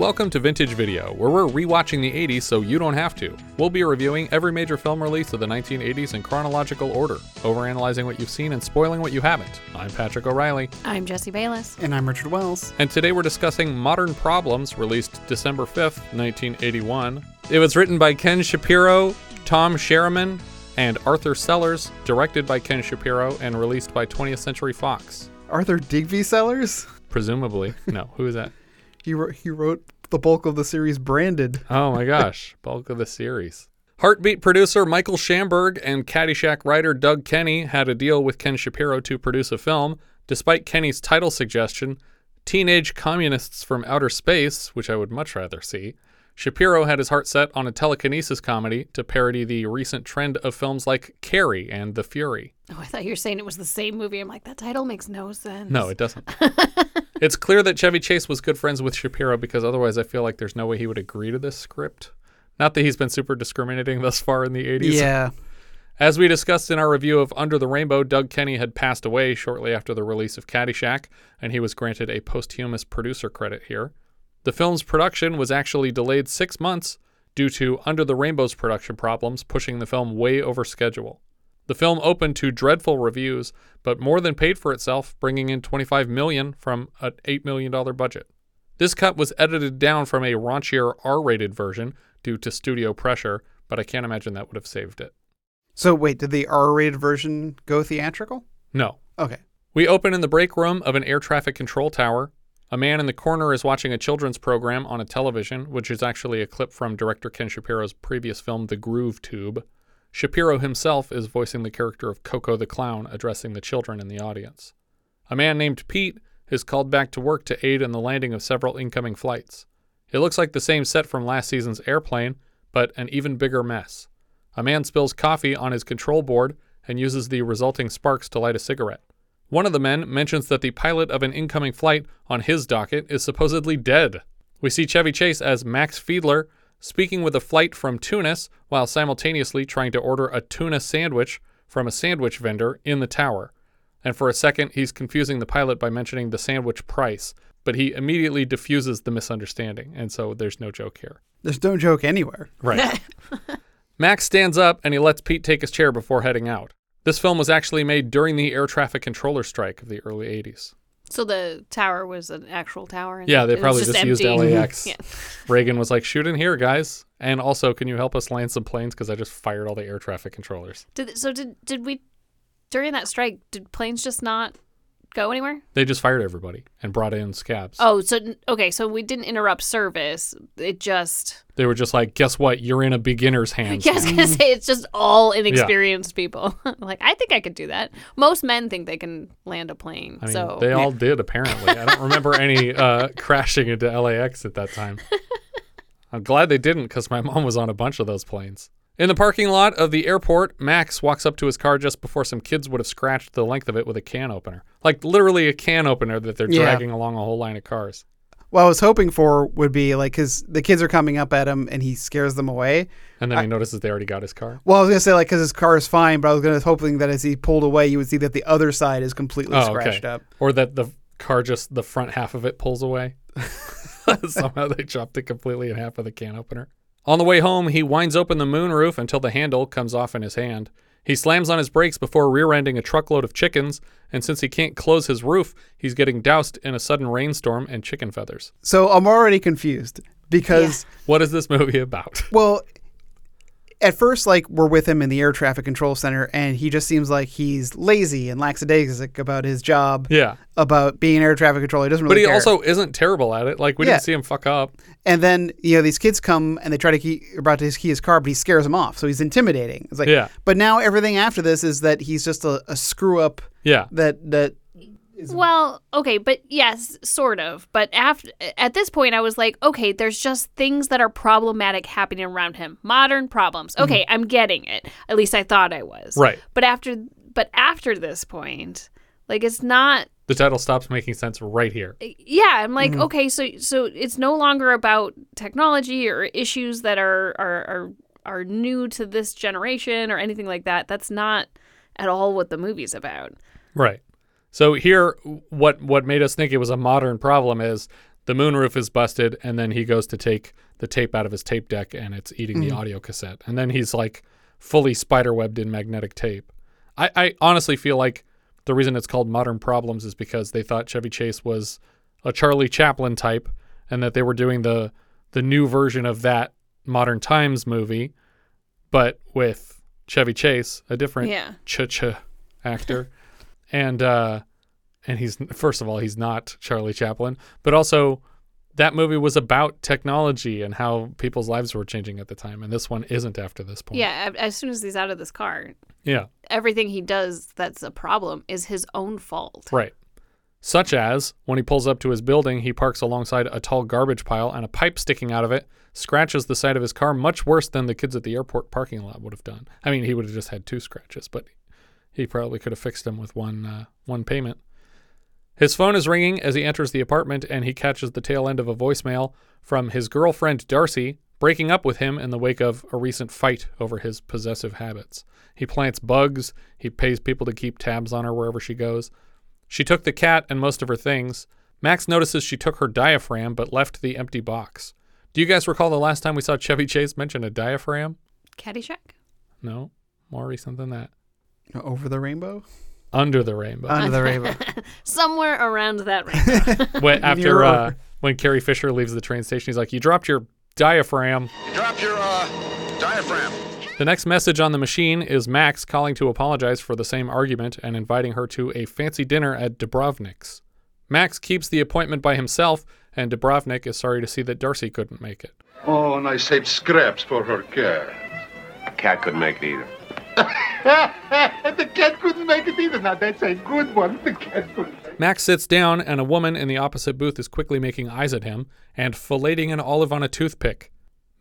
Welcome to Vintage Video, where we're rewatching the 80s so you don't have to. We'll be reviewing every major film release of the 1980s in chronological order, overanalyzing what you've seen and spoiling what you haven't. I'm Patrick O'Reilly, I'm Jesse Bayless. And I'm Richard Wells. and today we're discussing Modern Problems, released December 5th, 1981. It was written by Ken Shapiro, Tom Sherohman, and Arthur Sellers, directed by Ken Shapiro, and released by 20th Century Fox. Arthur Digby Sellers. Presumably. No, who is that? He wrote, he wrote the bulk of the series Branded. Oh my gosh, bulk of the series. Heartbeeps producer Michael Shamberg and Caddyshack writer Doug Kenney had a deal with Ken Shapiro to produce a film. Despite Kenney's title suggestion, Teenage Communists from Outer Space, which I would much rather see, Shapiro had his heart set on a telekinesis comedy to parody the recent trend of films like Carrie and The Fury. Oh, I thought you were saying it was the same movie. I'm like, that title makes no sense. No, it doesn't. it's clear that Chevy Chase was good friends with Shapiro because otherwise I feel like there's no way he would agree to this script. Not that he's been super discriminating thus far in the 80s. Yeah. As we discussed in our review of Under the Rainbow, Doug Kenney had passed away shortly after the release of Caddyshack, and he was granted a posthumous producer credit here. The film's production was actually delayed six months due to Under the Rainbow's production problems, pushing the film way over schedule. The film opened to dreadful reviews, but more than paid for itself, bringing in 25 million from an $8 million budget. This cut was edited down from a raunchier R-rated version due to studio pressure, but I can't imagine that would have saved it. So wait, did the R-rated version go theatrical? No. Okay. We open in the break room of an air traffic control tower. A man in the corner is watching a children's program on a television, which is actually a clip from director Ken Shapiro's previous film, The Groove Tube. Shapiro himself is voicing the character of Coco the Clown, addressing the children in the audience. A man named Pete is called back to work to aid in the landing of several incoming flights. It looks like the same set from last season's airplane, but an even bigger mess. A man spills coffee on his control board and uses the resulting sparks to light a cigarette. One of the men mentions that the pilot of an incoming flight on his docket is supposedly dead. We see Chevy Chase as Max Fielder speaking with a flight from Tunis while simultaneously trying to order a tuna sandwich from a sandwich vendor in the tower. And for a second, he's confusing the pilot by mentioning the sandwich price, but he immediately diffuses the misunderstanding, and so there's no joke here. There's no joke anywhere. Right. Max stands up and he lets Pete take his chair before heading out. This film was actually made during the air traffic controller strike of the early 80s. So the tower was an actual tower. and Yeah, they probably just, used. LAX. Yeah. Reagan was like, shoot in here, guys. And also, can you help us land some planes? Because I just fired all the air traffic controllers. Did so? Did did we during that strike? Did planes just not go anywhere? They just fired everybody and brought in scabs. Oh, so okay, so we didn't interrupt service. It just They were just like, guess what? You're in a beginner's hands. yeah, I was now." gonna say it's just all inexperienced people. like I think I could do that. Most men think they can land a plane. I mean, so they all did apparently. I don't remember any uh, crashing into LAX at that time. I'm glad they didn't because my mom was on a bunch of those planes. In the parking lot of the airport, Max walks up to his car just before some kids would have scratched the length of it with a can opener. Like literally a can opener that they're Yeah. dragging along a whole line of cars. What I was hoping for would be like, because the kids are coming up at him and he scares them away. And then he notices they already got his car. Well, I was gonna say like, because his car is fine, but I was gonna hoping that as he pulled away, you would see that the other side is completely Oh, scratched okay. up. Or that the car just, the front half of it pulls away. Somehow they chopped it completely in half with a can opener. On the way home, he winds open the moonroof until the handle comes off in his hand. He slams on his brakes before rear ending a truckload of chickens, and since he can't close his roof, he's getting doused in a sudden rainstorm and chicken feathers. So I'm already confused because, What is this movie about? well, at first, like we're with him in the air traffic control center, and he just seems like he's lazy and lackadaisic about his job, Yeah. about being air traffic controller. He doesn't Really But he care. also isn't terrible at it. Like, we Yeah. didn't see him fuck up. And then you know these kids come and they try to key about to key his car, but he scares them off. So he's intimidating. It's like, Yeah. But now everything after this is that he's just a, a screw up Yeah. that that Well, okay, but yes, sort of. But after at this point I was like, okay, there's just things that are problematic happening around him. Modern problems. Mm-hmm. Okay, I'm getting it. At least I thought I was. Right. But after but after this point, like it's not The title stops making sense right here. Uh, yeah, I'm like, mm-hmm. okay, so so it's no longer about technology or issues that are are are are new to this generation or anything like that. That's not at all what the movie's about. Right. So here, what what made us think it was a modern problem is the moonroof is busted, and then he goes to take the tape out of his tape deck, and it's eating the mm. audio cassette, and then he's like fully spiderwebbed in magnetic tape. I, I honestly feel like the reason it's called modern problems is because they thought Chevy Chase was a Charlie Chaplin type, and that they were doing the the new version of that modern times movie, but with Chevy Chase, a different Yeah. ch-ch actor and uh and he's first of all he's not Charlie Chaplin, but also that movie was about technology and how people's lives were changing at the time, and this one isn't after this point. Yeah, as soon as he's out of this car, yeah, everything he does that's a problem is his own fault. right. Such as when he pulls up to his building, he parks alongside a tall garbage pile, and a pipe sticking out of it scratches the side of his car much worse than the kids at the airport parking lot would have done. I mean, he would have just had two scratches, but he probably could have fixed them with one uh, one payment. His phone is ringing as he enters the apartment, and he catches the tail end of a voicemail from his girlfriend Darcy, breaking up with him in the wake of a recent fight over his possessive habits. He plants bugs, he pays people to keep tabs on her wherever she goes. She took the cat and most of her things. Max notices she took her diaphragm but left the empty box. Do you guys recall the last time we saw Chevy Chase mention a diaphragm? Caddyshack? No, more recent than that. Over the rainbow? Under the rainbow. Under the rainbow. Somewhere around that rainbow. when, after uh, when Carrie Fisher leaves the train station, he's like, "You dropped your diaphragm." You drop your uh, diaphragm. The next message on the machine is Max calling to apologize for the same argument and inviting her to a fancy dinner at Dubrovnik's. Max keeps the appointment by himself, and Dubrovnik is sorry to see that Darcy couldn't make it. Oh, and I saved scraps for her cat. Cat couldn't make it either. the cat couldn't make it either. Now that's a good one. The cat couldn't. Max sits down, and a woman in the opposite booth is quickly making eyes at him and filleting an olive on a toothpick.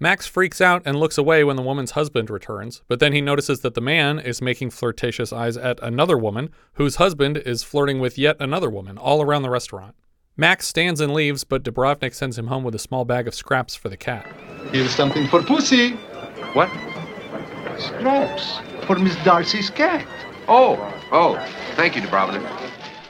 Max freaks out and looks away when the woman's husband returns, but then he notices that the man is making flirtatious eyes at another woman whose husband is flirting with yet another woman all around the restaurant. Max stands and leaves, but Dubrovnik sends him home with a small bag of scraps for the cat. Here's something for Pussy. What? Scraps for Miss Darcy's cat. Oh, oh, thank you, Dubrovnik.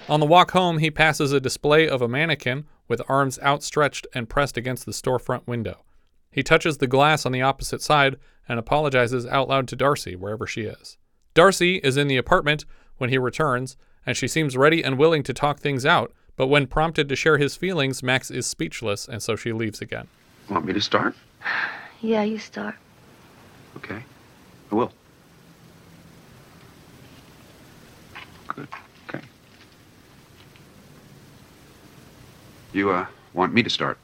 On the walk home, he passes a display of a mannequin with arms outstretched and pressed against the storefront window. He touches the glass on the opposite side and apologizes out loud to Darcy wherever she is. Darcy is in the apartment when he returns, and she seems ready and willing to talk things out, but when prompted to share his feelings, Max is speechless, and so she leaves again. Want me to start? Yeah, you start. Okay. I will. Good. Okay. You, uh, want me to start?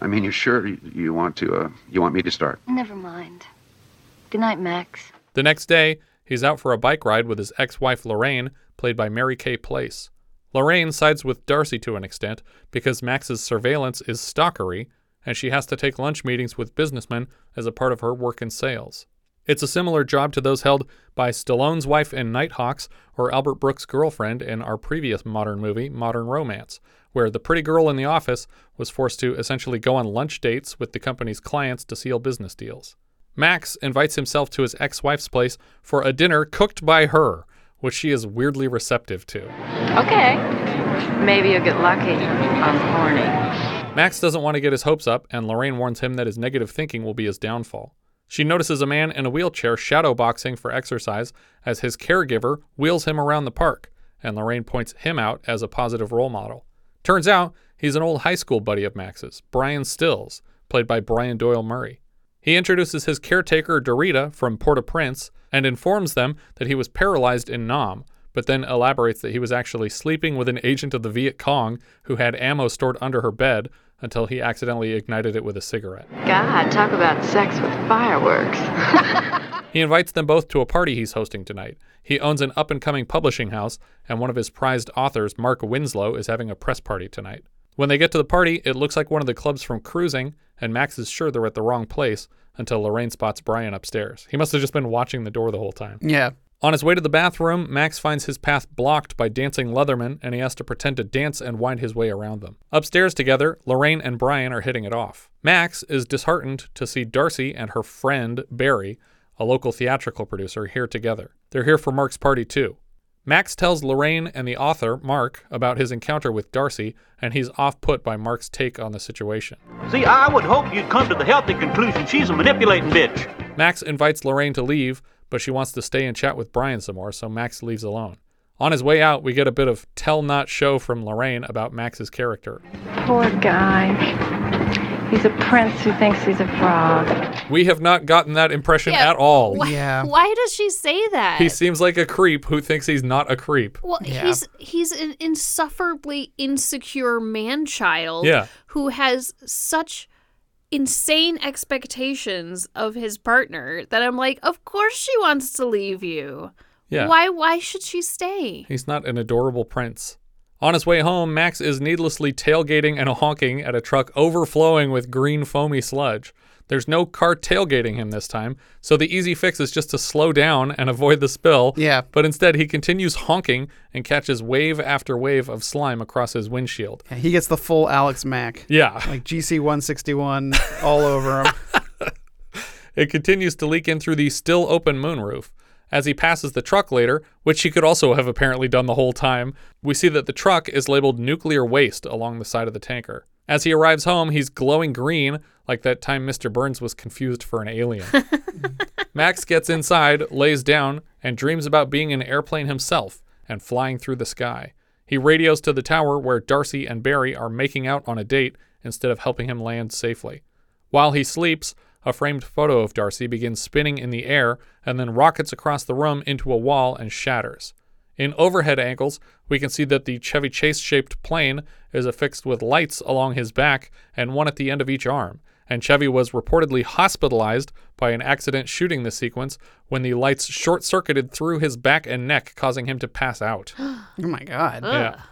I mean, you're sure you, you want to, uh, you want me to start? Never mind. Good night, Max. The next day, he's out for a bike ride with his ex wife Lorraine, played by Mary Kay Place. Lorraine sides with Darcy to an extent because Max's surveillance is stalkery, and she has to take lunch meetings with businessmen as a part of her work in sales. It's a similar job to those held by Stallone's wife in Nighthawks or Albert Brooks' girlfriend in our previous modern movie, Modern Romance, where the pretty girl in the office was forced to essentially go on lunch dates with the company's clients to seal business deals. Max invites himself to his ex wife's place for a dinner cooked by her, which she is weirdly receptive to. Okay. Maybe you'll get lucky. I'm horny. Max doesn't want to get his hopes up, and Lorraine warns him that his negative thinking will be his downfall. She notices a man in a wheelchair shadowboxing for exercise as his caregiver wheels him around the park, and Lorraine points him out as a positive role model. Turns out he's an old high school buddy of Max's, Brian Stills, played by Brian Doyle Murray. He introduces his caretaker, Dorita, from Port au Prince, and informs them that he was paralyzed in Nam, but then elaborates that he was actually sleeping with an agent of the Viet Cong who had ammo stored under her bed until he accidentally ignited it with a cigarette. God, talk about sex with fireworks. He invites them both to a party he's hosting tonight. He owns an up and coming publishing house, and one of his prized authors, Mark Winslow, is having a press party tonight. When they get to the party, it looks like one of the clubs from cruising, and Max is sure they're at the wrong place until Lorraine spots Brian upstairs. He must have just been watching the door the whole time. Yeah. On his way to the bathroom, Max finds his path blocked by dancing Leatherman, and he has to pretend to dance and wind his way around them. Upstairs together, Lorraine and Brian are hitting it off. Max is disheartened to see Darcy and her friend, Barry, a local theatrical producer, here together. They're here for Mark's party too. Max tells Lorraine and the author, Mark, about his encounter with Darcy, and he's off put by Mark's take on the situation. See, I would hope you'd come to the healthy conclusion she's a manipulating bitch. Max invites Lorraine to leave, but she wants to stay and chat with Brian some more, so Max leaves alone. On his way out, we get a bit of tell not show from Lorraine about Max's character. Poor guy. He's a prince who thinks he's a frog. We have not gotten that impression Yeah, at all. Why, Yeah. why does she say that? He seems like a creep who thinks he's not a creep. Well, Yeah. he's he's an insufferably insecure man child Yeah. who has such insane expectations of his partner that I'm like, of course she wants to leave you. Yeah. Why why should she stay? He's not an adorable prince. On his way home, Max is needlessly tailgating and honking at a truck overflowing with green foamy sludge. There's no car tailgating him this time, so the easy fix is just to slow down and avoid the spill. Yeah. But instead, he continues honking and catches wave after wave of slime across his windshield. Yeah, He gets the full Alex Mack. Yeah. Like GC 161 all over him. It continues to leak in through the still open moonroof. As he passes the truck later, which he could also have apparently done the whole time, we see that the truck is labeled nuclear waste along the side of the tanker. As he arrives home, he's glowing green, like that time Mr. Burns was confused for an alien. Max gets inside, lays down, and dreams about being an airplane himself and flying through the sky. He radios to the tower where Darcy and Barry are making out on a date instead of helping him land safely. While he sleeps, a framed photo of Darcy begins spinning in the air and then rockets across the room into a wall and shatters. In overhead angles, we can see that the Chevy Chase shaped plane is affixed with lights along his back and one at the end of each arm. And Chevy was reportedly hospitalized by an accident shooting the sequence when the lights short circuited through his back and neck, causing him to pass out. Oh my God. Yeah.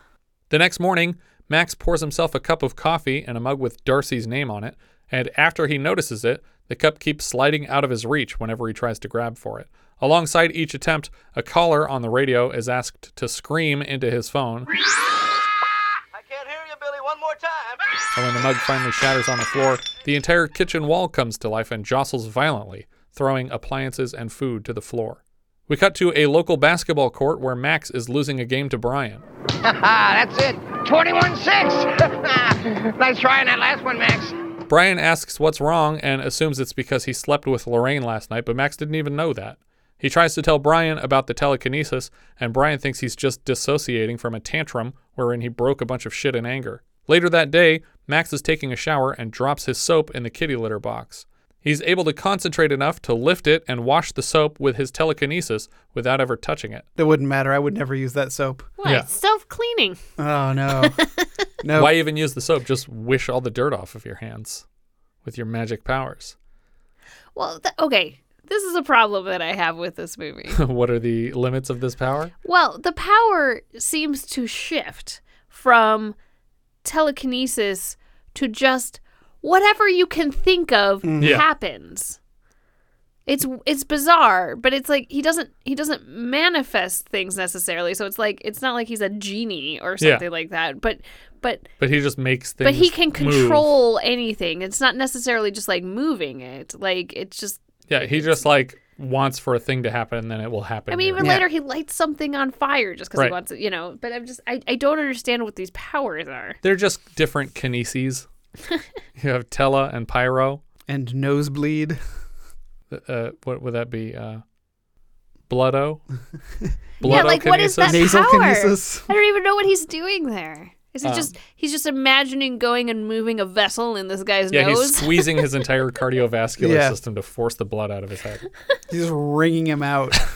The next morning, Max pours himself a cup of coffee in a mug with Darcy's name on it, and after he notices it, the cup keeps sliding out of his reach whenever he tries to grab for it. Alongside each attempt, a caller on the radio is asked to scream into his phone, I can't hear you, Billy. One more time. and when the mug finally shatters on the floor, the entire kitchen wall comes to life and jostles violently, throwing appliances and food to the floor. We cut to a local basketball court where Max is losing a game to Brian. That's it. 21 6. nice try on that last one, Max. Brian asks what's wrong and assumes it's because he slept with Lorraine last night, but Max didn't even know that. He tries to tell Brian about the telekinesis, and Brian thinks he's just dissociating from a tantrum wherein he broke a bunch of shit in anger. Later that day, Max is taking a shower and drops his soap in the kitty litter box. He's able to concentrate enough to lift it and wash the soap with his telekinesis without ever touching it. It wouldn't matter. I would never use that soap. What? Yeah. Self cleaning. Oh, no. no. Why even use the soap? Just wish all the dirt off of your hands with your magic powers. Well, th- okay. This is a problem that I have with this movie. what are the limits of this power? Well, the power seems to shift from telekinesis to just whatever you can think of mm-hmm. Yeah. happens. It's it's bizarre, but it's like he doesn't he doesn't manifest things necessarily. So it's like it's not like he's a genie or Yeah. something like that. But but But he just makes things. but he can move. control anything. It's not necessarily just like moving it. Like it's just Yeah, he just like wants for a thing to happen and then it will happen. I mean, here. even later he lights something on fire just because Right. he wants it, you know. But I'm just, I, I don't understand what these powers are. They're just different kineses. you have Tela and Pyro. And nosebleed. Uh, what would that be? Uh, Bloodo? yeah, like what is that Nasal power? kinesis. I don't even know what he's doing there. Is he Um, just he's just imagining going and moving a vessel in this guy's nose. Yeah, he's squeezing his entire cardiovascular Yeah. system to force the blood out of his head. He's wringing him out.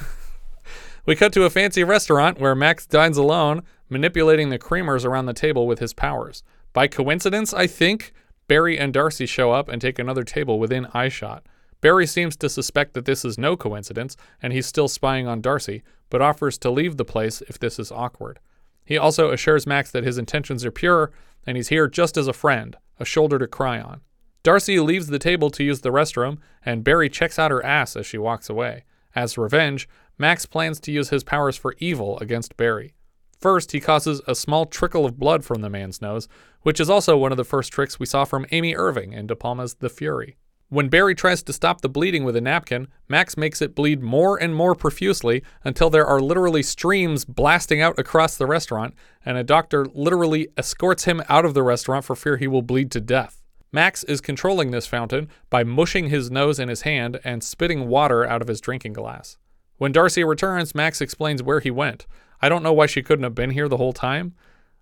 We cut to a fancy restaurant where Max dines alone, manipulating the creamers around the table with his powers. By coincidence, I think, Barry and Darcy show up and take another table within eyeshot. Barry seems to suspect that this is no coincidence and he's still spying on Darcy, but offers to leave the place if this is awkward. He also assures Max that his intentions are pure and he's here just as a friend, a shoulder to cry on. Darcy leaves the table to use the restroom, and Barry checks out her ass as she walks away. As revenge, Max plans to use his powers for evil against Barry. First, he causes a small trickle of blood from the man's nose, which is also one of the first tricks we saw from Amy Irving in De Palma's The Fury. When Barry tries to stop the bleeding with a napkin, Max makes it bleed more and more profusely until there are literally streams blasting out across the restaurant, and a doctor literally escorts him out of the restaurant for fear he will bleed to death. Max is controlling this fountain by mushing his nose in his hand and spitting water out of his drinking glass. When Darcy returns, Max explains where he went. I don't know why she couldn't have been here the whole time.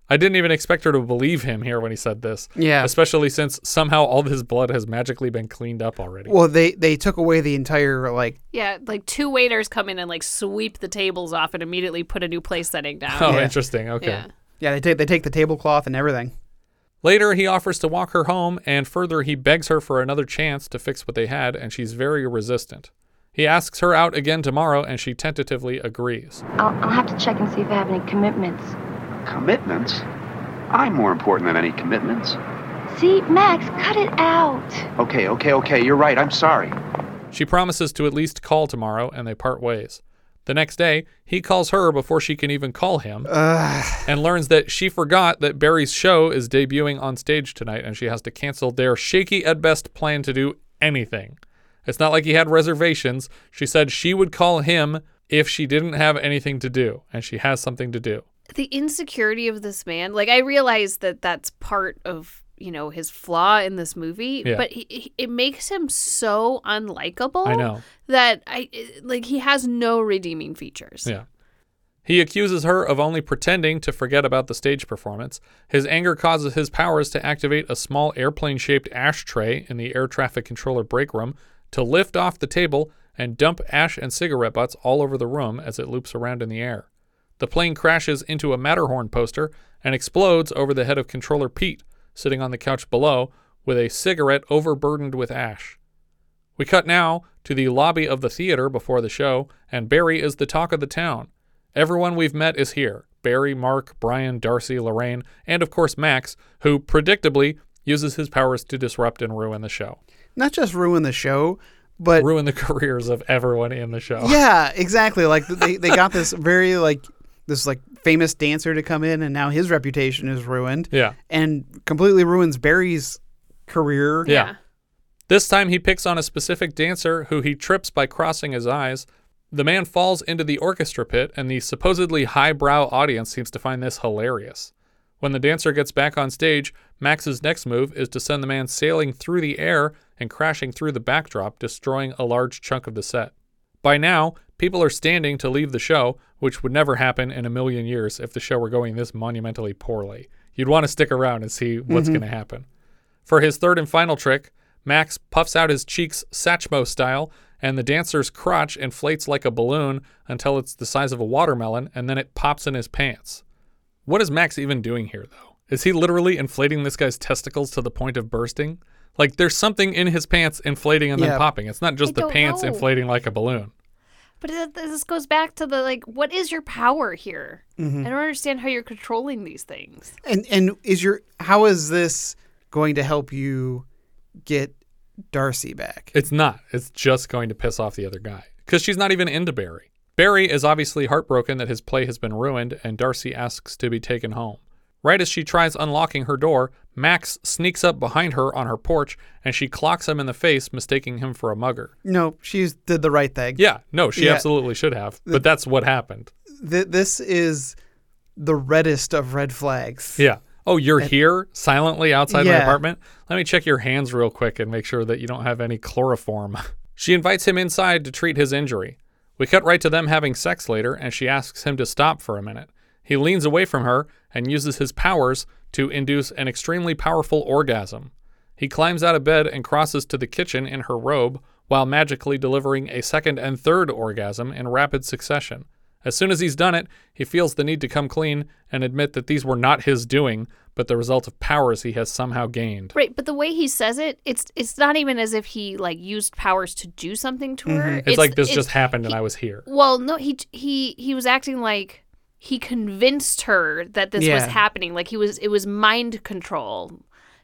I didn't even expect her to believe him here when he said this. Yeah. Especially since somehow all of his blood has magically been cleaned up already. Well, they they took away the entire like Yeah, like two waiters come in and like sweep the tables off and immediately put a new place setting down. Oh, Yeah. interesting. Okay. Yeah. yeah they take they take the tablecloth and everything. Later, he offers to walk her home, and further, he begs her for another chance to fix what they had, and she's very resistant. He asks her out again tomorrow, and she tentatively agrees. I'll, I'll have to check and see if I have any commitments. Commitments? I'm more important than any commitments. See, Max, cut it out. Okay, okay, okay, you're right. I'm sorry. She promises to at least call tomorrow, and they part ways. The next day, he calls her before she can even call him and learns that she forgot that Barry's show is debuting on stage tonight and she has to cancel their shaky at best plan to do anything. It's not like he had reservations. She said she would call him if she didn't have anything to do, and she has something to do. The insecurity of this man, like I realize that that's part of you know his flaw in this movie, Yeah. but he, he- it makes him so unlikable. I know. that I like he has no redeeming features. Yeah. He accuses her of only pretending to forget about the stage performance. His anger causes his powers to activate a small airplane shaped ashtray in the air traffic controller break room to lift off the table and dump ash and cigarette butts all over the room as it loops around in the air. The plane crashes into a Matterhorn poster and explodes over the head of controller Pete, sitting on the couch below with a cigarette overburdened with ash. We cut now to the lobby of the theater before the show, and Barry is the talk of the town. Everyone we've met is here Barry, Mark, Brian, Darcy, Lorraine, and of course Max, who predictably uses his powers to disrupt and ruin the show. Not just ruin the show, but ruin the careers of everyone in the show. yeah, exactly. Like they they got this very like this like famous dancer to come in, and now his reputation is ruined. Yeah. and completely ruins Barry's career. Yeah. This time he picks on a specific dancer who he trips by crossing his eyes. The man falls into the orchestra pit, and the supposedly highbrow audience seems to find this hilarious. When the dancer gets back on stage, Max's next move is to send the man sailing through the air and crashing through the backdrop, destroying a large chunk of the set. By now, people are standing to leave the show, which would never happen in a million years if the show were going this monumentally poorly. You'd want to stick around and see what's Mhm. going to happen. For his third and final trick, Max puffs out his cheeks Satchmo style, and the dancer's crotch inflates like a balloon until it's the size of a watermelon, and then it pops in his pants. What is Max even doing here, though? Is he literally inflating this guy's testicles to the point of bursting? Like, there's something in his pants inflating and Yeah. then popping. It's not just I the pants know. inflating like a balloon. But this goes back to the like, what is your power here? Mhm. I don't understand how you're controlling these things. And and is your how is this going to help you get Darcy back? It's not. It's just going to piss off the other guy because she's not even into Barry. Barry is obviously heartbroken that his play has been ruined, and Darcy asks to be taken home. Right as she tries unlocking her door, Max sneaks up behind her on her porch and she clocks him in the face, mistaking him for a mugger. No, she did the right thing. Yeah, no, she Yeah. absolutely should have, but that's what happened. Th- this is the reddest of red flags. Yeah. Oh, you're And- here silently outside my apartment? Let me check your hands real quick and make sure that you don't have any chloroform. she invites him inside to treat his injury. We cut right to them having sex later, and she asks him to stop for a minute. He leans away from her and uses his powers to induce an extremely powerful orgasm. He climbs out of bed and crosses to the kitchen in her robe while magically delivering a second and third orgasm in rapid succession. As soon as he's done it, he feels the need to come clean and admit that these were not his doing, but the result of powers he has somehow gained. Right, but the way he says it, it's it's not even as if he like used powers to do something to her. Mm-hmm. It's, like this it's- just happened and I was here. Well, no, he he he was acting like he convinced her that this was happening. Like he was it was mind control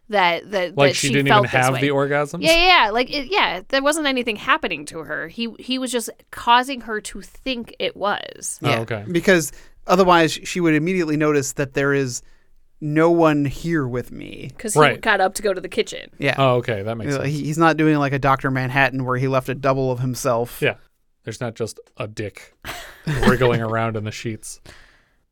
that that Like that she she didn't felt even have way. the orgasms? Yeah, yeah, yeah. like it, yeah, there wasn't anything happening to her. He he was just causing her to think it was. Oh, okay. Because otherwise, she would immediately notice that there is no one here with me. Because he Right. got up to go to the kitchen. Yeah. Oh, okay, that makes You know, sense. he- he's not doing like a Doctor Manhattan where he left a double of himself. Yeah. There's not just a dick wriggling around in the sheets.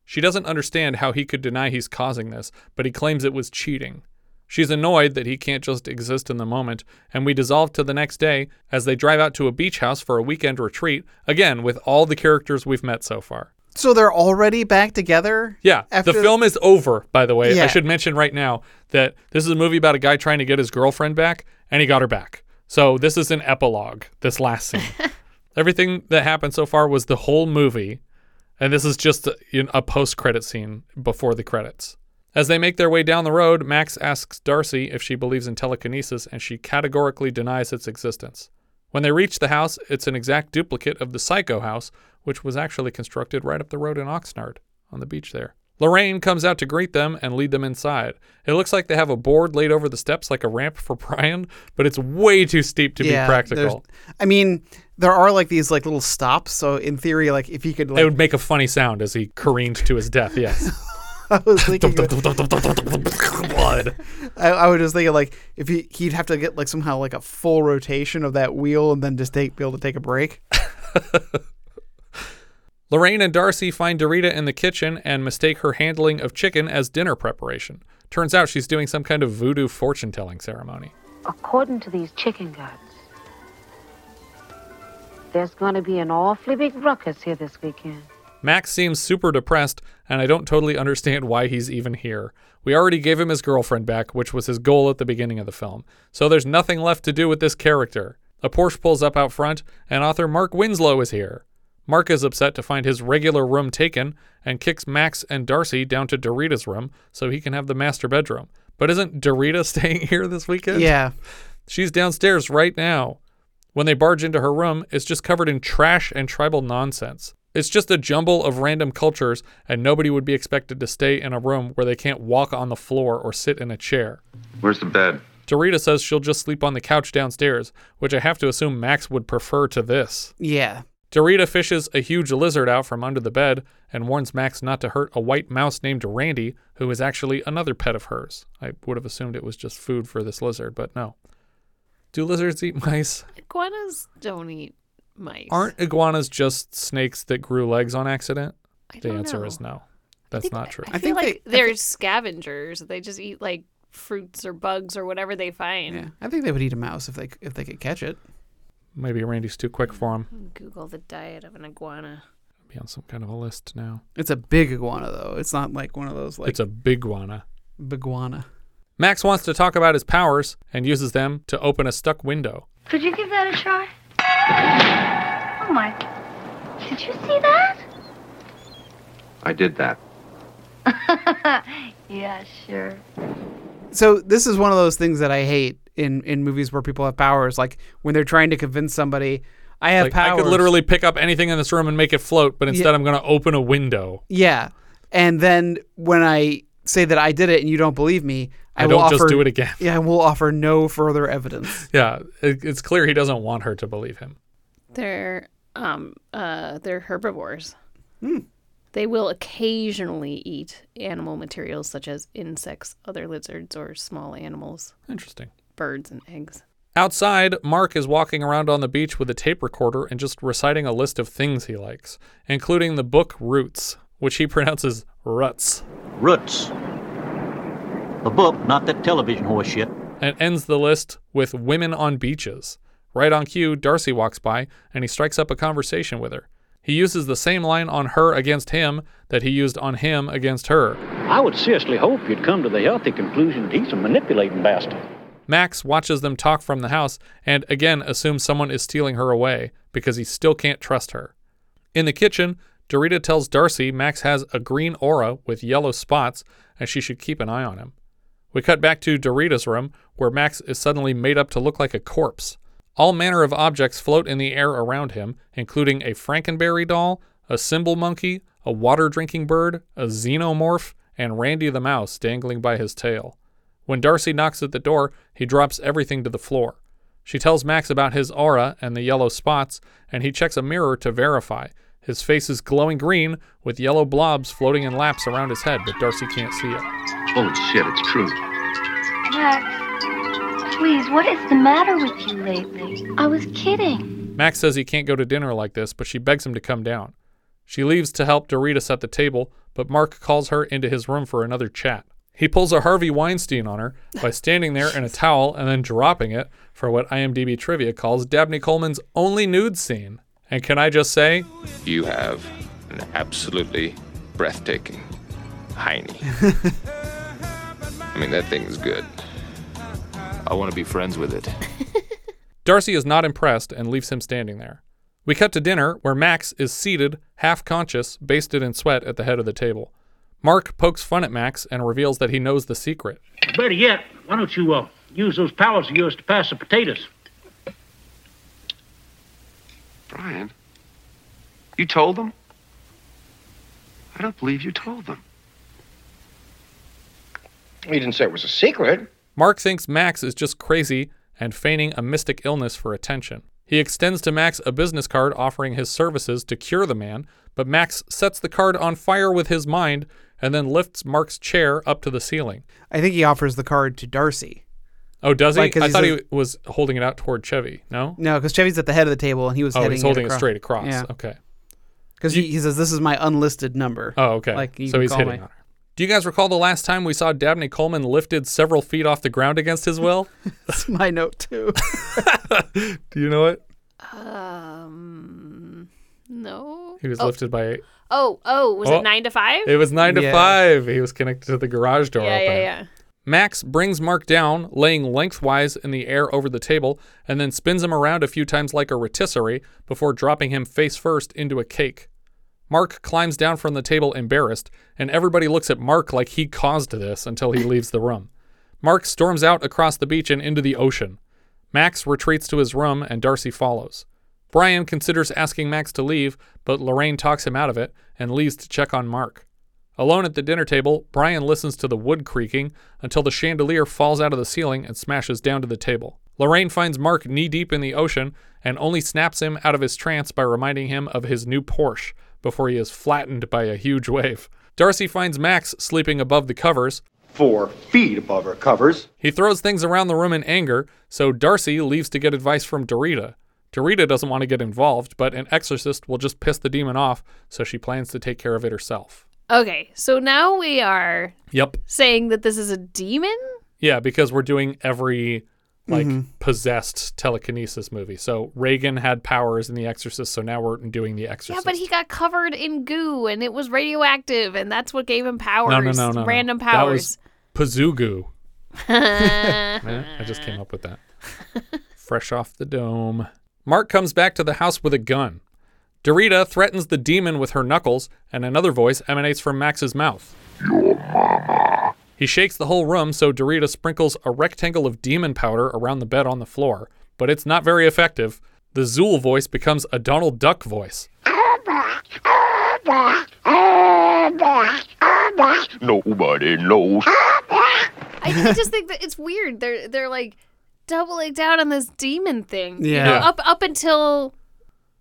She doesn't understand how he could deny he's causing this, but he claims it was cheating. She's annoyed that he can't just exist in the moment, and we dissolve to the next day as they drive out to a beach house for a weekend retreat, again with all the characters we've met so far. So they're already back together. Yeah, After- the film is over, by the way. I should mention right now that this is a movie about a guy trying to get his girlfriend back, and he got her back. So this is an epilogue, this last scene. Everything that happened so far was the whole movie, and this is just a, a post credit scene before the credits. As they make their way down the road, Max asks Darcy if she believes in telekinesis, and she categorically denies its existence. When they reach the house, it's an exact duplicate of the Psycho house, which was actually constructed right up the road in Oxnard on the beach there. Lorraine comes out to greet them and lead them inside. It looks like they have a board laid over the steps like a ramp for Brian, but it's way too steep to Yeah, be there's- practical. I mean, there are like these like little stops. So in theory, like if he could, It would make a funny sound as he careened to his death, yes. I was thinking, Blood. I, I was just thinking like if he he'd have to get like somehow like a full rotation of that wheel and then just take be able to take a break. Lorraine and Darcy find Dorita in the kitchen and mistake her handling of chicken as dinner preparation. Turns out she's doing some kind of voodoo fortune telling ceremony. According to these chicken guards, there's going to be an awfully big ruckus here this weekend. Max seems super depressed, and I don't totally understand why he's even here. We already gave him his girlfriend back, which was his goal at the beginning of the film, so there's nothing left to do with this character. A Porsche pulls up out front, and author Mark Winslow is here. Mark is upset to find his regular room taken and kicks Max and Darcy down to Dorita's room so he can have the master bedroom. But isn't Dorita staying here this weekend? Yeah. She's downstairs right now. When they barge into her room, it's just covered in trash and tribal nonsense. It's just a jumble of random cultures, and nobody would be expected to stay in a room where they can't walk on the floor or sit in a chair. Where's the bed? Dorita says she'll just sleep on the couch downstairs, which I have to assume Max would prefer to this. Yeah. Dorita fishes a huge lizard out from under the bed and warns Max not to hurt a white mouse named Randy, who is actually another pet of hers. I would have assumed it was just food for this lizard, but no. Do lizards eat mice? Iguanas don't eat mice. Aren't iguanas just snakes that grew legs on accident? I the don't answer know. is no. That's not true. I, feel like they, are scavengers. They just eat like fruits or bugs or whatever they find. Yeah. I think they would eat a mouse if they if they could catch it. Maybe Randy's too quick for him. Google the diet of an iguana. Be on some kind of a list now. It's a big iguana though. It's not like one of those like it's a big iguana. Big iguana. Max wants to talk about his powers and uses them to open a stuck window. Could you give that a try? Oh my. Did you see that? I did that. yeah, sure. So this is one of those things that I hate in in movies where people have powers. Like when they're trying to convince somebody, I have Like, powers. I could literally pick up anything in this room and make it float, but instead Yeah. I'm going to open a window. Yeah. And then when I say that I did it and you don't believe me, I, I will don't just offer, do it again. Yeah, I will offer no further evidence. Yeah, it, it's clear he doesn't want her to believe him. They're um uh they're herbivores. Hmm. They will occasionally eat animal materials such as insects, other lizards, or small animals, Interesting. Birds, and eggs. Outside, Mark is walking around on the beach with a tape recorder and just reciting a list of things he likes, including the book Roots, which he pronounces ruts, Roots. The book, not that television horse shit. and ends the list with women on beaches. Right on cue, Darcy walks by and he strikes up a conversation with her. He uses the same line on her against him that he used on him against her. I would seriously hope you'd come to the healthy conclusion that he's a manipulating bastard. Max watches them talk from the house and again assumes someone is stealing her away because he still can't trust her. In the kitchen, Dorita tells Darcy Max has a green aura with yellow spots and she should keep an eye on him. We cut back to Dorita's room, where Max is suddenly made up to look like a corpse. All manner of objects float in the air around him, including a Frankenberry doll, a cymbal monkey, a water drinking bird, a xenomorph, and Randy the mouse dangling by his tail. When Darcy knocks at the door, he drops everything to the floor. She tells Max about his aura and the yellow spots, and he checks a mirror to verify. His face is glowing green with yellow blobs floating in laps around his head, but Darcy can't see it. Holy shit, it's true. Max, please, what is the matter with you lately? I was kidding. Max says he can't go to dinner like this, but she begs him to come down. She leaves to help Dorita set the table, but Mark calls her into his room for another chat. He pulls a Harvey Weinstein on her by standing there in a towel and then dropping it for what IMDb trivia calls Dabney Coleman's only nude scene. And can I just say, You have an absolutely breathtaking hiney. I mean, that thing is good. I want to be friends with it. Darcy is not impressed and leaves him standing there. We cut to dinner where Max is seated, half conscious, basted in sweat at the head of the table. Mark pokes fun at Max and reveals that he knows the secret. Better yet, why don't you uh, use those powers of yours to pass the potatoes? Brian, you told them? I don't believe you told them. You didn't say it was a secret. Mark thinks Max is just crazy and feigning a mystic illness for attention. He extends to Max a business card offering his services to cure the man, but Max sets the card on fire with his mind and then lifts Mark's chair up to the ceiling. I think he offers the card to Darcy. Oh, does he? Like, 'cause I thought a- he was holding it out toward Chevy. No? No, because Chevy's at the head of the table and he was Oh, he's holding it, across. straight across. Yeah. Okay. Because he, he says, This is my unlisted number. Oh, okay. Like, you so he's call hitting me. on her. Do you guys recall the last time we saw Dabney Coleman lifted several feet off the ground against his will? That's my note, too. Do you know it? Um, no. He was oh. lifted by. Oh, oh, was Oh. it nine to five? It was nine to Yeah. five. He was connected to the garage door. yeah, opening. yeah, yeah. Max brings Mark down, laying lengthwise in the air over the table, and then spins him around a few times like a rotisserie before dropping him face first into a cake. Mark climbs down from the table embarrassed, and everybody looks at Mark like he caused this until he leaves the room. Mark storms out across the beach and into the ocean. Max retreats to his room, and Darcy follows. Brian considers asking Max to leave, but Lorraine talks him out of it and leaves to check on Mark. Alone at the dinner table, Brian listens to the wood creaking until the chandelier falls out of the ceiling and smashes down to the table. Lorraine finds Mark knee deep in the ocean and only snaps him out of his trance by reminding him of his new Porsche before he is flattened by a huge wave. Darcy finds Max sleeping above the covers. Four feet above her covers. He throws things around the room in anger, so Darcy leaves to get advice from Dorita. Dorita doesn't want to get involved, but an exorcist will just piss the demon off, so she plans to take care of it herself. Okay, so now we are Yep. saying that this is a demon? Yeah, because we're doing every like Mhm. possessed telekinesis movie. So Reagan had powers in The Exorcist, so now we're doing The Exorcist. Yeah, but he got covered in goo and it was radioactive and that's what gave him powers. no, no, no, no, no. Random That powers. was Pazuzu. Yeah, I just came up with that. Fresh off the dome. Mark comes back to the house with a gun. Dorita threatens the demon with her knuckles, and another voice emanates from Max's mouth. Your mama. He shakes the whole room, so Dorita sprinkles a rectangle of demon powder around the bed on the floor, but it's not very effective. The Zuul voice becomes a Donald Duck voice. Nobody knows. I, I just think that it's weird. They're they're like doubling down on this demon thing. You Yeah. know, up up until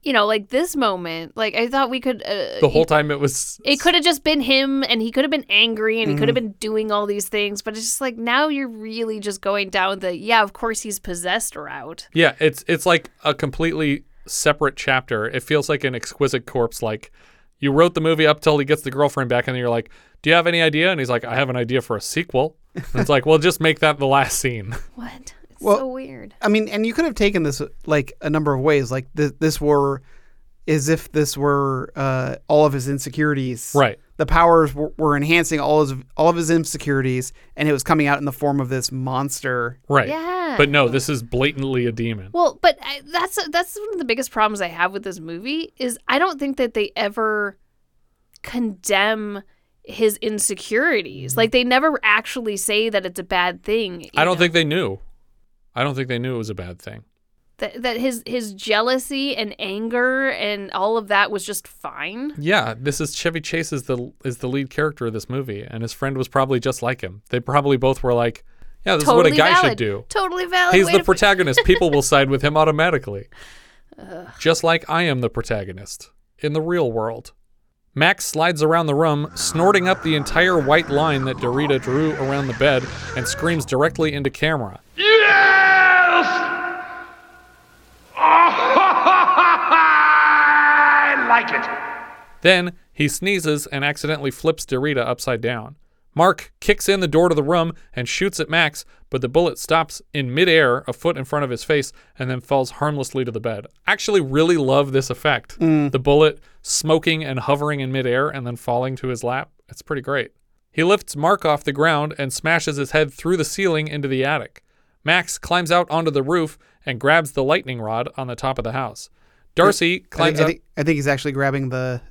you know, like this moment. Like I thought we could uh, The whole time it was It could have just been him and he could have been angry and he could have Mhm. been doing all these things, but it's just like now you're really just going down the yeah, of course he's possessed route. Yeah, it's it's like a completely separate chapter. It feels like an exquisite corpse. Like you wrote the movie up till he gets the girlfriend back, and then you're like, "Do you have any idea?" And he's like, "I have an idea for a sequel." And it's like, "Well, just make that the last scene." What? It's Well, so weird. I mean, and you could have taken this like a number of ways. Like th- this were, as if this were uh, all of his insecurities. Right. The powers were, were enhancing all his all of his insecurities, and it was coming out in the form of this monster. Right. Yeah. But no, this is blatantly a demon. Well, but I, that's that's one of the biggest problems I have with this movie is I don't think that they ever condemn his insecurities. Like they never actually say that it's a bad thing. I don't think they knew. I don't think they knew it was a bad thing. that that his his jealousy and anger and all of that was just fine. Yeah, this is Chevy Chase is the is the lead character of this movie, and his friend was probably just like him. They probably both were like, "Yeah, this totally is what a guy valid. should do." Totally valid. He's way the protagonist. People will side with him automatically. Just like I am the protagonist in the real world. Max slides around the room, snorting up the entire white line that Dorita drew around the bed and screams directly into camera. I like it. Then he sneezes and accidentally flips Dorita upside down. Mark kicks in the door to the room and shoots at Max, but the bullet stops in midair, a foot in front of his face, and then falls harmlessly to the bed. Actually really love this effect. Mm. The bullet smoking and hovering in midair and then falling to his lap. It's pretty great. He lifts Mark off the ground and smashes his head through the ceiling into the attic. Max climbs out onto the roof and grabs the lightning rod on the top of the house. Darcy I think, climbs I up. think, I think he's actually grabbing the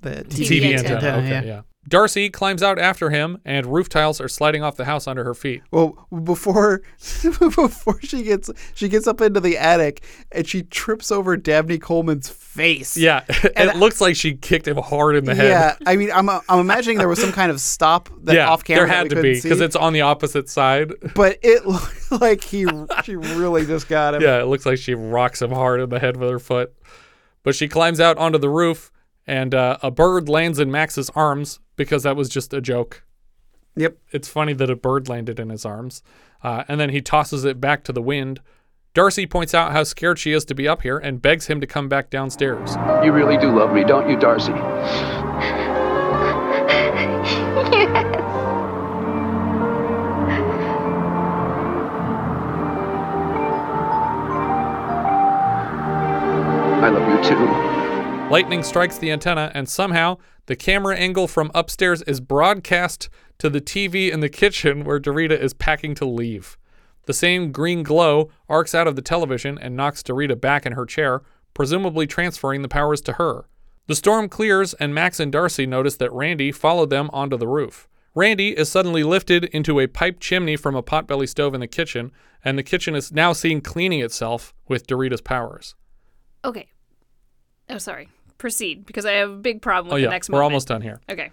the TV, TV, antenna. Okay, yeah. Darcy climbs out after him, and roof tiles are sliding off the house under her feet. Well, before before she gets she gets up into the attic and she trips over Dabney Coleman's face. Yeah, And it looks like she kicked him hard in the head. Yeah, I mean, I'm I'm imagining there was some kind of stop that yeah, off camera. there had to be because it's on the opposite side. But it looked like he she really just got him. Yeah, it looks like she rocks him hard in the head with her foot. But she climbs out onto the roof, and uh, a bird lands in Max's arms because that was just a joke. Yep. It's funny that a bird landed in his arms. Uh, and then he tosses it back to the wind. Darcy points out how scared she is to be up here and begs him to come back downstairs. You really do love me, don't you, Darcy? yes. I love you too. Lightning strikes the antenna, and somehow the camera angle from upstairs is broadcast to the TV in the kitchen where Dorita is packing to leave. The same green glow arcs out of the television and knocks Dorita back in her chair, presumably transferring the powers to her. The storm clears, and Max and Darcy notice that Randy followed them onto the roof. Randy is suddenly lifted into a pipe chimney from a potbelly stove in the kitchen, and the kitchen is now seen cleaning itself with Dorita's powers. Okay. Oh, sorry. Proceed because I have a big problem with Oh, the yeah, next we're moment. almost done here. Okay.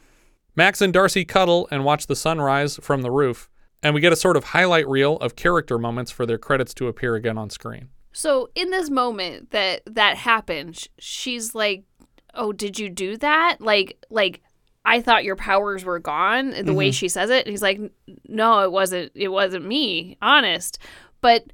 Max and Darcy cuddle and watch the sunrise from the roof, and we get a sort of highlight reel of character moments for their credits to appear again on screen. So in this moment that that happened, she's like, "Oh, did you do that?" Like, like I thought your powers were gone. The way Mhm. she says it, and he's like, "No, it wasn't. It wasn't me. Honest." But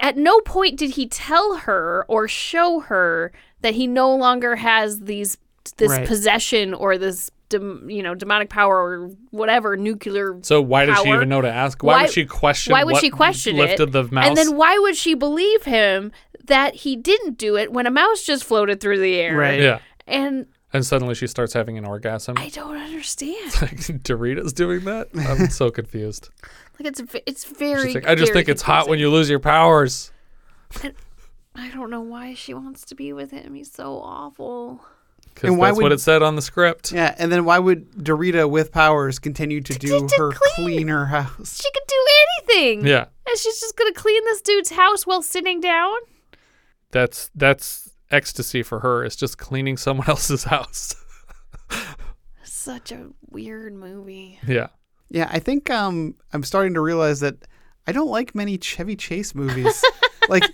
at no point did he tell her or show her that he no longer has these this Right. possession or this dem, you know demonic power or whatever nuclear. So why did she even know to ask? Why, would she question? Why would what she question lifted it? the mouse? And then why would she believe him that he didn't do it when a mouse just floated through the air? Right. Yeah. And And suddenly she starts having an orgasm. I don't understand. like Dorita's doing that. I'm so confused. Like it's it's very. Like, I just very think it's hot when you lose your powers. I don't know why she wants to be with him. He's so awful. Because And why that's would- what it said on the script. Yeah, and then why would Dorita with powers continue to do her clean her house? She could do anything. Yeah. And she's just gonna clean this dude's house while sitting down. That's that's ecstasy for her. It's just cleaning someone else's house. Such a weird movie. yeah. Yeah, I think um I'm starting to realize that I don't like many Chevy Chase movies. like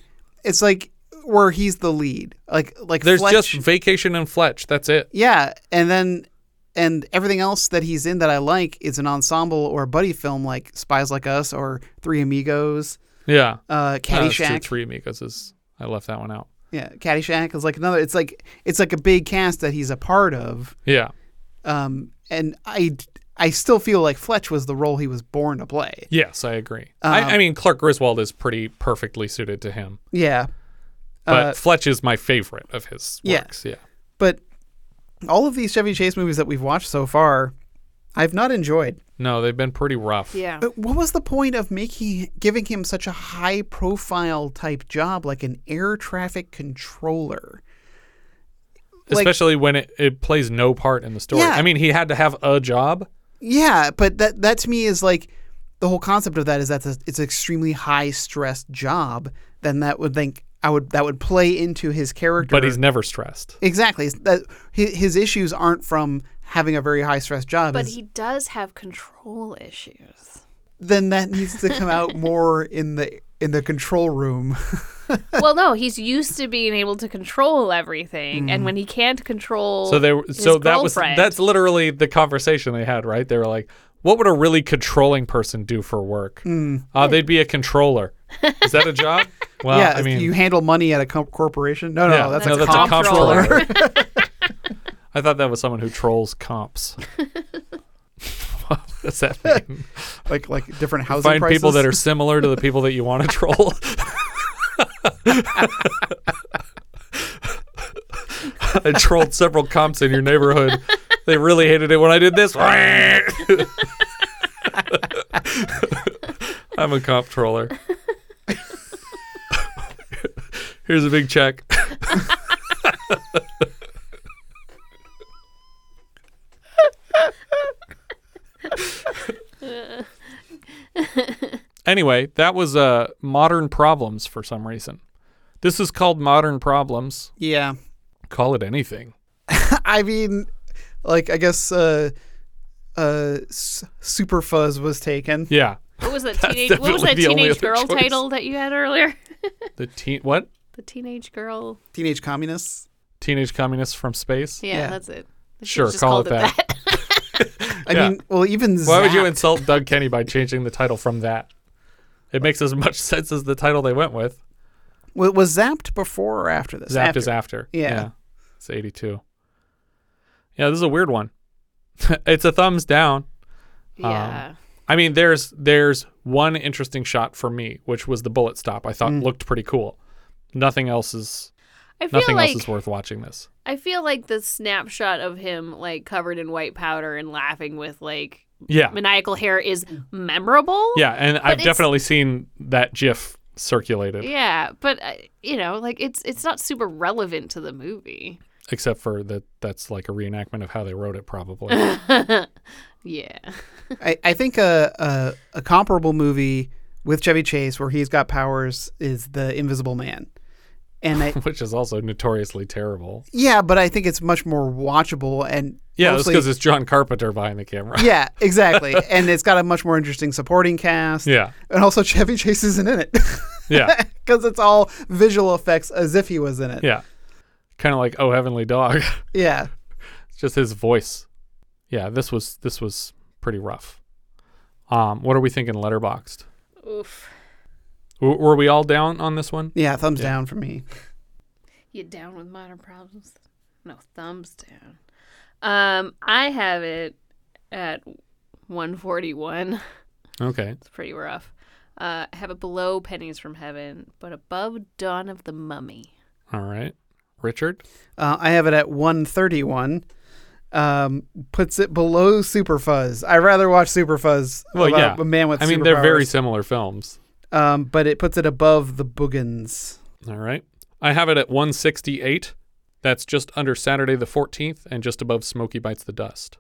it's like where he's the lead. Like like There's Fletch- just Vacation and Fletch. That's it. Yeah, and then and everything else that he's in that I like is an ensemble or a buddy film like Spies Like Us or Three Amigos. Yeah. Uh. Caddyshack. Three Amigos is. I left that one out. Yeah, Caddyshack is like another. It's like it's like a big cast that he's a part of. Yeah. Um, and I I still feel like Fletch was the role he was born to play. Yes, I agree. Um, I, I mean, Clark Griswold is pretty perfectly suited to him. Yeah. But Uh, Fletch is my favorite of his Yeah. works. Yeah. But all of these Chevy Chase movies that we've watched so far, I've not enjoyed. No, they've been pretty rough. Yeah. But what was the point of making giving him such a high profile type job like an air traffic controller? like especially when it, it plays no part in the story. Yeah. I mean, he had to have a job. Yeah, but that that to me is like the whole concept of that is that it's an extremely high stress job. Then that would think I would that would play into his character. But he's never stressed. exactly that his, his issues aren't from having a very high stress job. But It's- he does have control issues. then that needs to come out more in the in the control room. well, no, he's used to being able to control everything, and when he can't control, So they were, his so that was that's literally the conversation they had, right? They were like, "What would a really controlling person do for work? Hmm. Uh, they'd be a controller. Is that a job? Well, yeah, I if mean, you handle money at a co- corporation. No, no, Yeah, that's, no, a, that's a comptroller. comptroller. I thought that was someone who trolls comps. what does that mean? like like different housing Find prices. people that are similar to the people that you want to troll. I trolled several comps in your neighborhood. They really hated it when I did this. I'm a comp troller. Here's a big check. Anyway, that was uh modern problems for some reason. This is called modern problems. Yeah. Call it anything. I mean, like I guess uh, uh, S- Super Fuzz was taken. Yeah. What was that That's teenage? What was that definitely the only teenage other girl choice. title that you had earlier? The teen what? the teenage girl. Teenage Communists. Teenage communists from space? Yeah, Yeah. that's it. They Sure, should've just call called it that. I Yeah. mean, well, even Why would you insult Doug Kenney by changing the title from that? It makes as much sense as the title they went with. wa- was Zapped before or after this? Zapped is after. Yeah. It's 82. Yeah, this is a weird one. it's a thumbs down. Yeah. Um, I mean, there's there's one interesting shot for me, which was the bullet stop. I thought Mm. looked pretty cool. Nothing else is I feel nothing like else is worth watching this. I feel like the snapshot of him like covered in white powder and laughing with like Yeah. maniacal hair is memorable. Yeah, and I've definitely seen that GIF circulated, Yeah, but uh, you know, like it's it's not super relevant to the movie. except for that that's like a reenactment of how they wrote it, probably. yeah. I, I think a, a a comparable movie with Chevy Chase where he's got powers is The Invisible Man, and I, which is also notoriously terrible. yeah, but I think it's much more watchable and Yeah, that's because it's John Carpenter behind the camera. yeah, exactly, and it's got a much more interesting supporting cast. Yeah. and also Chevy Chase isn't in it. Yeah. because it's all visual effects as if he was in it. Yeah. Kind of like Oh Heavenly Dog. Yeah. it's just his voice. Yeah, this was this was pretty rough. Um, what are we thinking letterboxed? Oof. W- were we all down on this one? Yeah, thumbs down for me. You down with modern problems? No, thumbs down. Um, I have it at 141. Okay. It's pretty rough. Uh, I have it below Pennies from Heaven, but above Dawn of the Mummy. All right. Richard? Uh, I have it at 131. Um, puts it below Super Fuzz. I rather watch Super Fuzz. Well, about yeah. a man with. I mean, they're very similar films. Um, but it puts it above the Boogens. All right. I have it at 168. That's just under Saturday the 14th and just above Smokey Bites the Dust.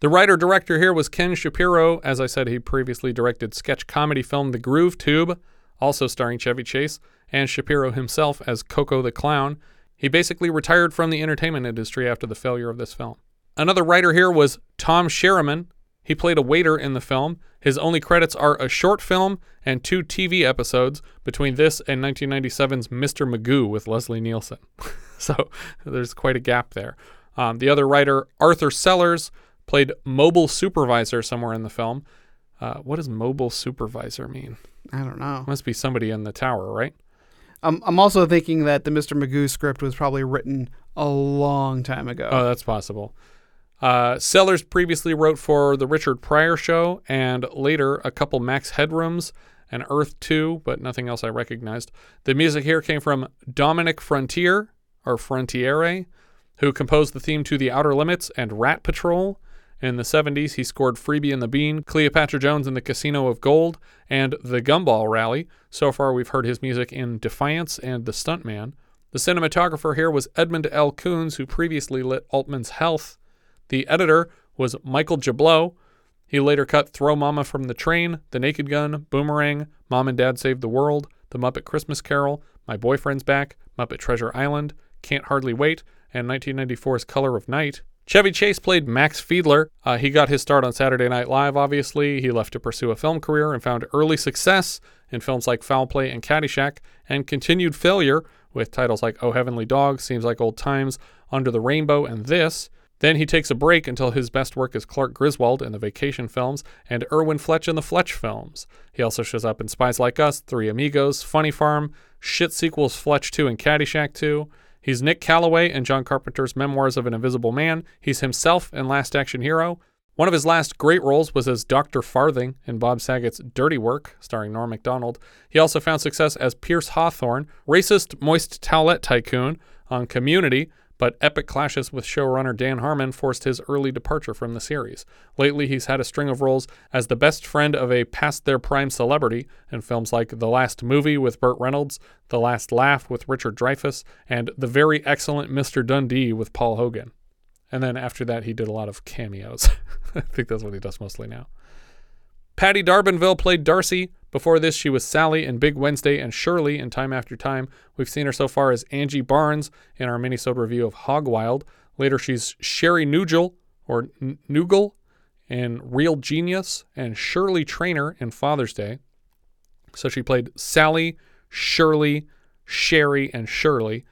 The writer director here was Ken Shapiro. As I said, he previously directed sketch comedy film The Groove Tube, also starring Chevy Chase, and Shapiro himself as Coco the Clown. He basically retired from the entertainment industry after the failure of this film. Another writer here was Tom Sherohman. He played a waiter in the film. His only credits are a short film and two TV episodes between this and 1997's Mr. Magoo with Leslie Nielsen. so there's quite a gap there. Um, the other writer, Arthur Sellers, played mobile supervisor somewhere in the film. Uh, what does mobile supervisor mean? I don't know. Must be somebody in the tower, right? I'm, I'm also thinking that the Mr. Magoo script was probably written a long time ago. Oh, that's possible. Uh, Sellers previously wrote for The Richard Pryor Show and later a couple Max Headrooms and Earth 2, but nothing else I recognized. The music here came from Dominic Frontier, or Frontiere, who composed the theme to The Outer Limits and Rat Patrol. In the 70s, he scored Freebie and the Bean, Cleopatra Jones and the Casino of Gold, and The Gumball Rally. So far, we've heard his music in Defiance and The Stuntman. The cinematographer here was Edmond L. Koons, who previously lit Altman's Health. The editor was Michael Jablow. He later cut Throw Mama from the Train, The Naked Gun, Boomerang, Mom and Dad Saved the World, The Muppet Christmas Carol, My Boyfriend's Back, Muppet Treasure Island, Can't Hardly Wait, and 1994's Color of Night. Chevy Chase played Max Fielder. Uh, he got his start on Saturday Night Live, obviously. He left to pursue a film career and found early success in films like Foul Play and Caddyshack, and continued failure with titles like Oh Heavenly Dog, Seems Like Old Times, Under the Rainbow, and This. Then he takes a break until his best work is Clark Griswold in the Vacation films and Irwin Fletch in the Fletch films. He also shows up in Spies Like Us, Three Amigos, Funny Farm, shit sequels Fletch 2 and Caddyshack 2. He's Nick Calloway in John Carpenter's Memoirs of an Invisible Man. He's himself in Last Action Hero. One of his last great roles was as Dr. Farthing in Bob Saget's Dirty Work, starring Norm MacDonald. He also found success as Pierce Hawthorne, racist moist towelette tycoon on Community, but epic clashes with showrunner Dan Harmon forced his early departure from the series. Lately, he's had a string of roles as the best friend of a past their prime celebrity in films like The Last Movie with Burt Reynolds, The Last Laugh with Richard Dreyfuss, and the very excellent Mr. Dundee with Paul Hogan. And then after that, he did a lot of cameos. I think that's what he does mostly now. Patti D'Arbanville played Darcy. Before this, she was Sally in Big Wednesday and Shirley in Time After Time. We've seen her so far as Angie Barnes in our minisode review of Hogwild. Later, she's Sherry Nugel or N- Nugel in Real Genius and Shirley Trainer in Father's Day. So she played Sally, Shirley, Sherry, and Shirley.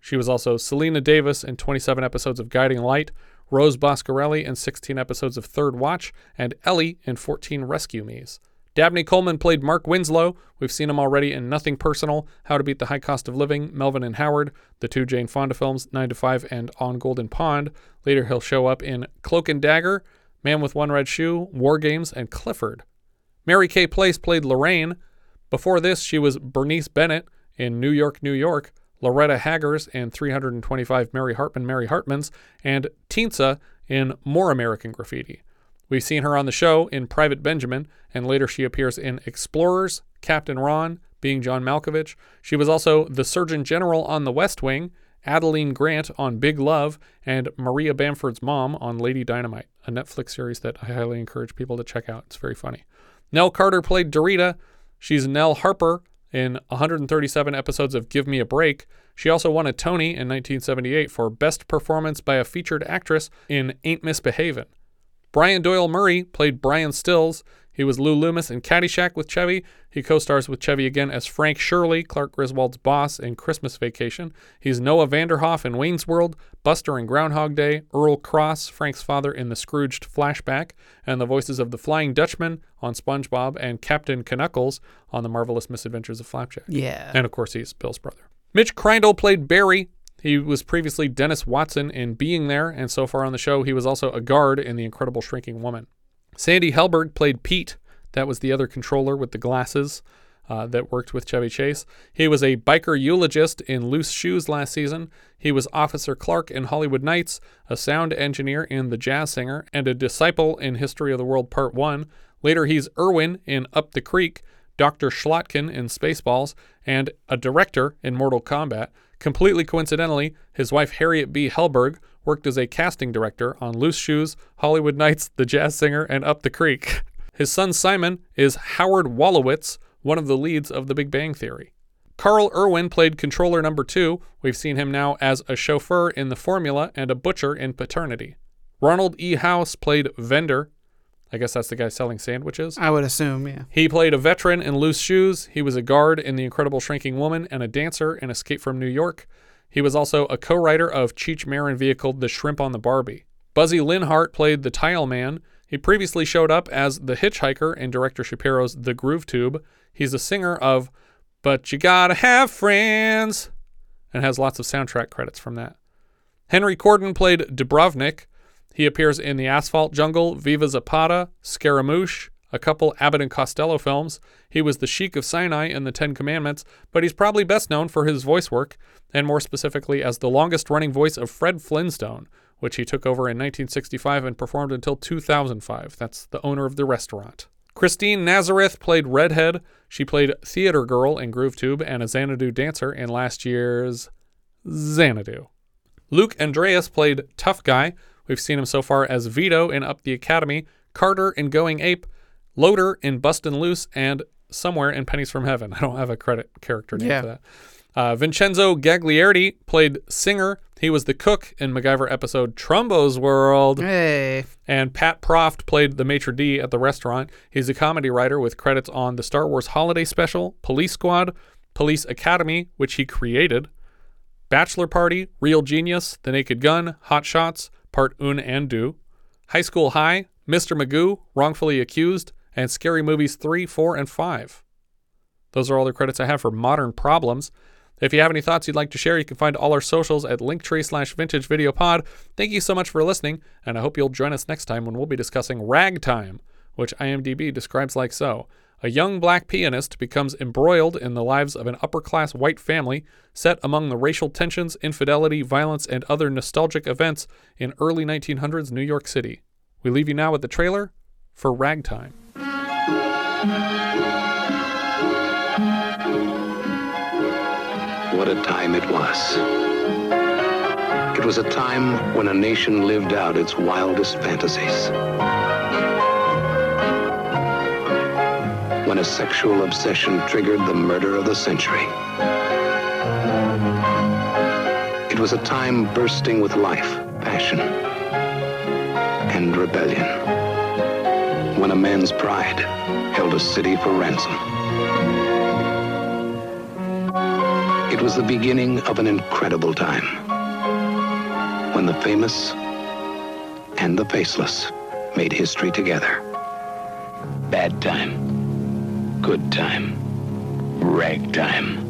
She was also Selena Davis in 27 episodes of Guiding Light, Rose Boscorelli in 16 episodes of Third Watch, and Ellie in 14 Rescue Me's. Dabney Coleman played Mark Winslow. We've seen him already in Nothing Personal, How to Beat the High Cost of Living, Melvin and Howard, the two Jane Fonda films, 9 to 5 and On Golden Pond. Later, he'll show up in Cloak and Dagger, Man with One Red Shoe, War Games, and Clifford. Mary Kay Place played Lorraine. Before this, she was Bernice Bennett in New York, New York, Loretta Haggers in 325 Mary Hartman, Mary Hartmans, and Teensa in More American Graffiti. We've seen her on the show in Private Benjamin, and later she appears in Explorers, Captain Ron, being John Malkovich. She was also the Surgeon General on The West Wing, Adaleen Grant on Big Love, and Maria Bamford's mom on Lady Dynamite, a Netflix series that I highly encourage people to check out. It's very funny. Nell Carter played Dorita. She's Nell Harper in 137 episodes of Give Me a Break. She also won a Tony in 1978 for Best Performance by a Featured Actress in Ain't Misbehavin'. Brian Doyle Murray played Brian Stills. He was Lou Loomis in Caddyshack with Chevy. He co stars with Chevy again as Frank Shirley, Clark Griswold's boss in Christmas Vacation. He's Noah Vanderhoff in Wayne's World, Buster in Groundhog Day, Earl Cross, Frank's father in the Scrooged flashback, and the voices of the Flying Dutchman on SpongeBob and Captain Knuckles on The Marvelous Misadventures of Flapjack. Yeah. And of course, he's Bill's brother. Mitch Kreindel played Barry. He was previously Dennis Watson in Being There, and so far on the show, he was also a guard in The Incredible Shrinking Woman. Sandy Helberg played Pete. That was the other controller with the glasses uh, that worked with Chevy Chase. He was a biker eulogist in Loose Shoes last season. He was Officer Clark in Hollywood Nights, a sound engineer in The Jazz Singer, and a disciple in History of the World Part 1. Later, he's Irwin in Up the Creek, Dr. Schlotkin in Spaceballs, and a director in Mortal Kombat. Completely coincidentally, his wife Harriet B. Helberg worked as a casting director on Loose Shoes, Hollywood Nights, The Jazz Singer, and Up the Creek. His son Simon is Howard Wolowitz, one of the leads of The Big Bang Theory. Carl Irwin played controller number two. We've seen him now as a chauffeur in The Formula and a butcher in Paternity. Ronald E. House played Vendor. I guess that's the guy selling sandwiches. I would assume, yeah. He played a veteran in Loose Shoes. He was a guard in The Incredible Shrinking Woman and a dancer in Escape from New York. He was also a co writer of Cheech Marin vehicle The Shrimp on the Barbie. Buzzy Linhart played the Tile Man. He previously showed up as the hitchhiker in director Shapiro's The Groove Tube. He's a singer of But You Gotta Have Friends and has lots of soundtrack credits from that. Henry Corden played Dubrovnik. He appears in The Asphalt Jungle, Viva Zapata, Scaramouche, a couple Abbott and Costello films. He was the Sheik of Sinai in The Ten Commandments, but he's probably best known for his voice work, and more specifically as the longest running voice of Fred Flintstone, which he took over in 1965 and performed until 2005. That's the owner of the restaurant. Christine Nazareth played Redhead. She played Theater Girl in Groove Tube and a Xanadu dancer in last year's Xanadu. Luke Andreas played Tough Guy. We've seen him so far as Vito in Up the Academy, Carter in Going Ape, Loader in Bustin' Loose, and somewhere in Pennies from Heaven. I don't have a credit character name Yeah. for that. Uh, Vincenzo Gagliardi played Singer. He was the cook in MacGyver episode Trumbo's World. Hey. And Pat Proft played the maitre d' at the restaurant. He's a comedy writer with credits on the Star Wars Holiday Special, Police Squad, Police Academy, which he created, Bachelor Party, Real Genius, The Naked Gun, Hot Shots, Part Un and Do, High School High, Mr. Magoo, Wrongfully Accused, and Scary Movies 3, 4, and 5. Those are all the credits I have for Modern Problems. If you have any thoughts you'd like to share, you can find all our socials at linktree slash vintage video pod. Thank you so much for listening, and I hope you'll join us next time when we'll be discussing Ragtime, which IMDb describes like so. A young black pianist becomes embroiled in the lives of an upper class white family set among the racial tensions, infidelity, violence, and other nostalgic events in early 1900s New York City. We leave you now with the trailer for Ragtime. What a time it was. It was a time when a nation lived out its wildest fantasies. When a sexual obsession triggered the murder of the century. It was a time bursting with life, passion, and rebellion. When a man's pride held a city for ransom. It was the beginning of an incredible time when the famous and the faceless made history together. Bad time, good time, ragtime.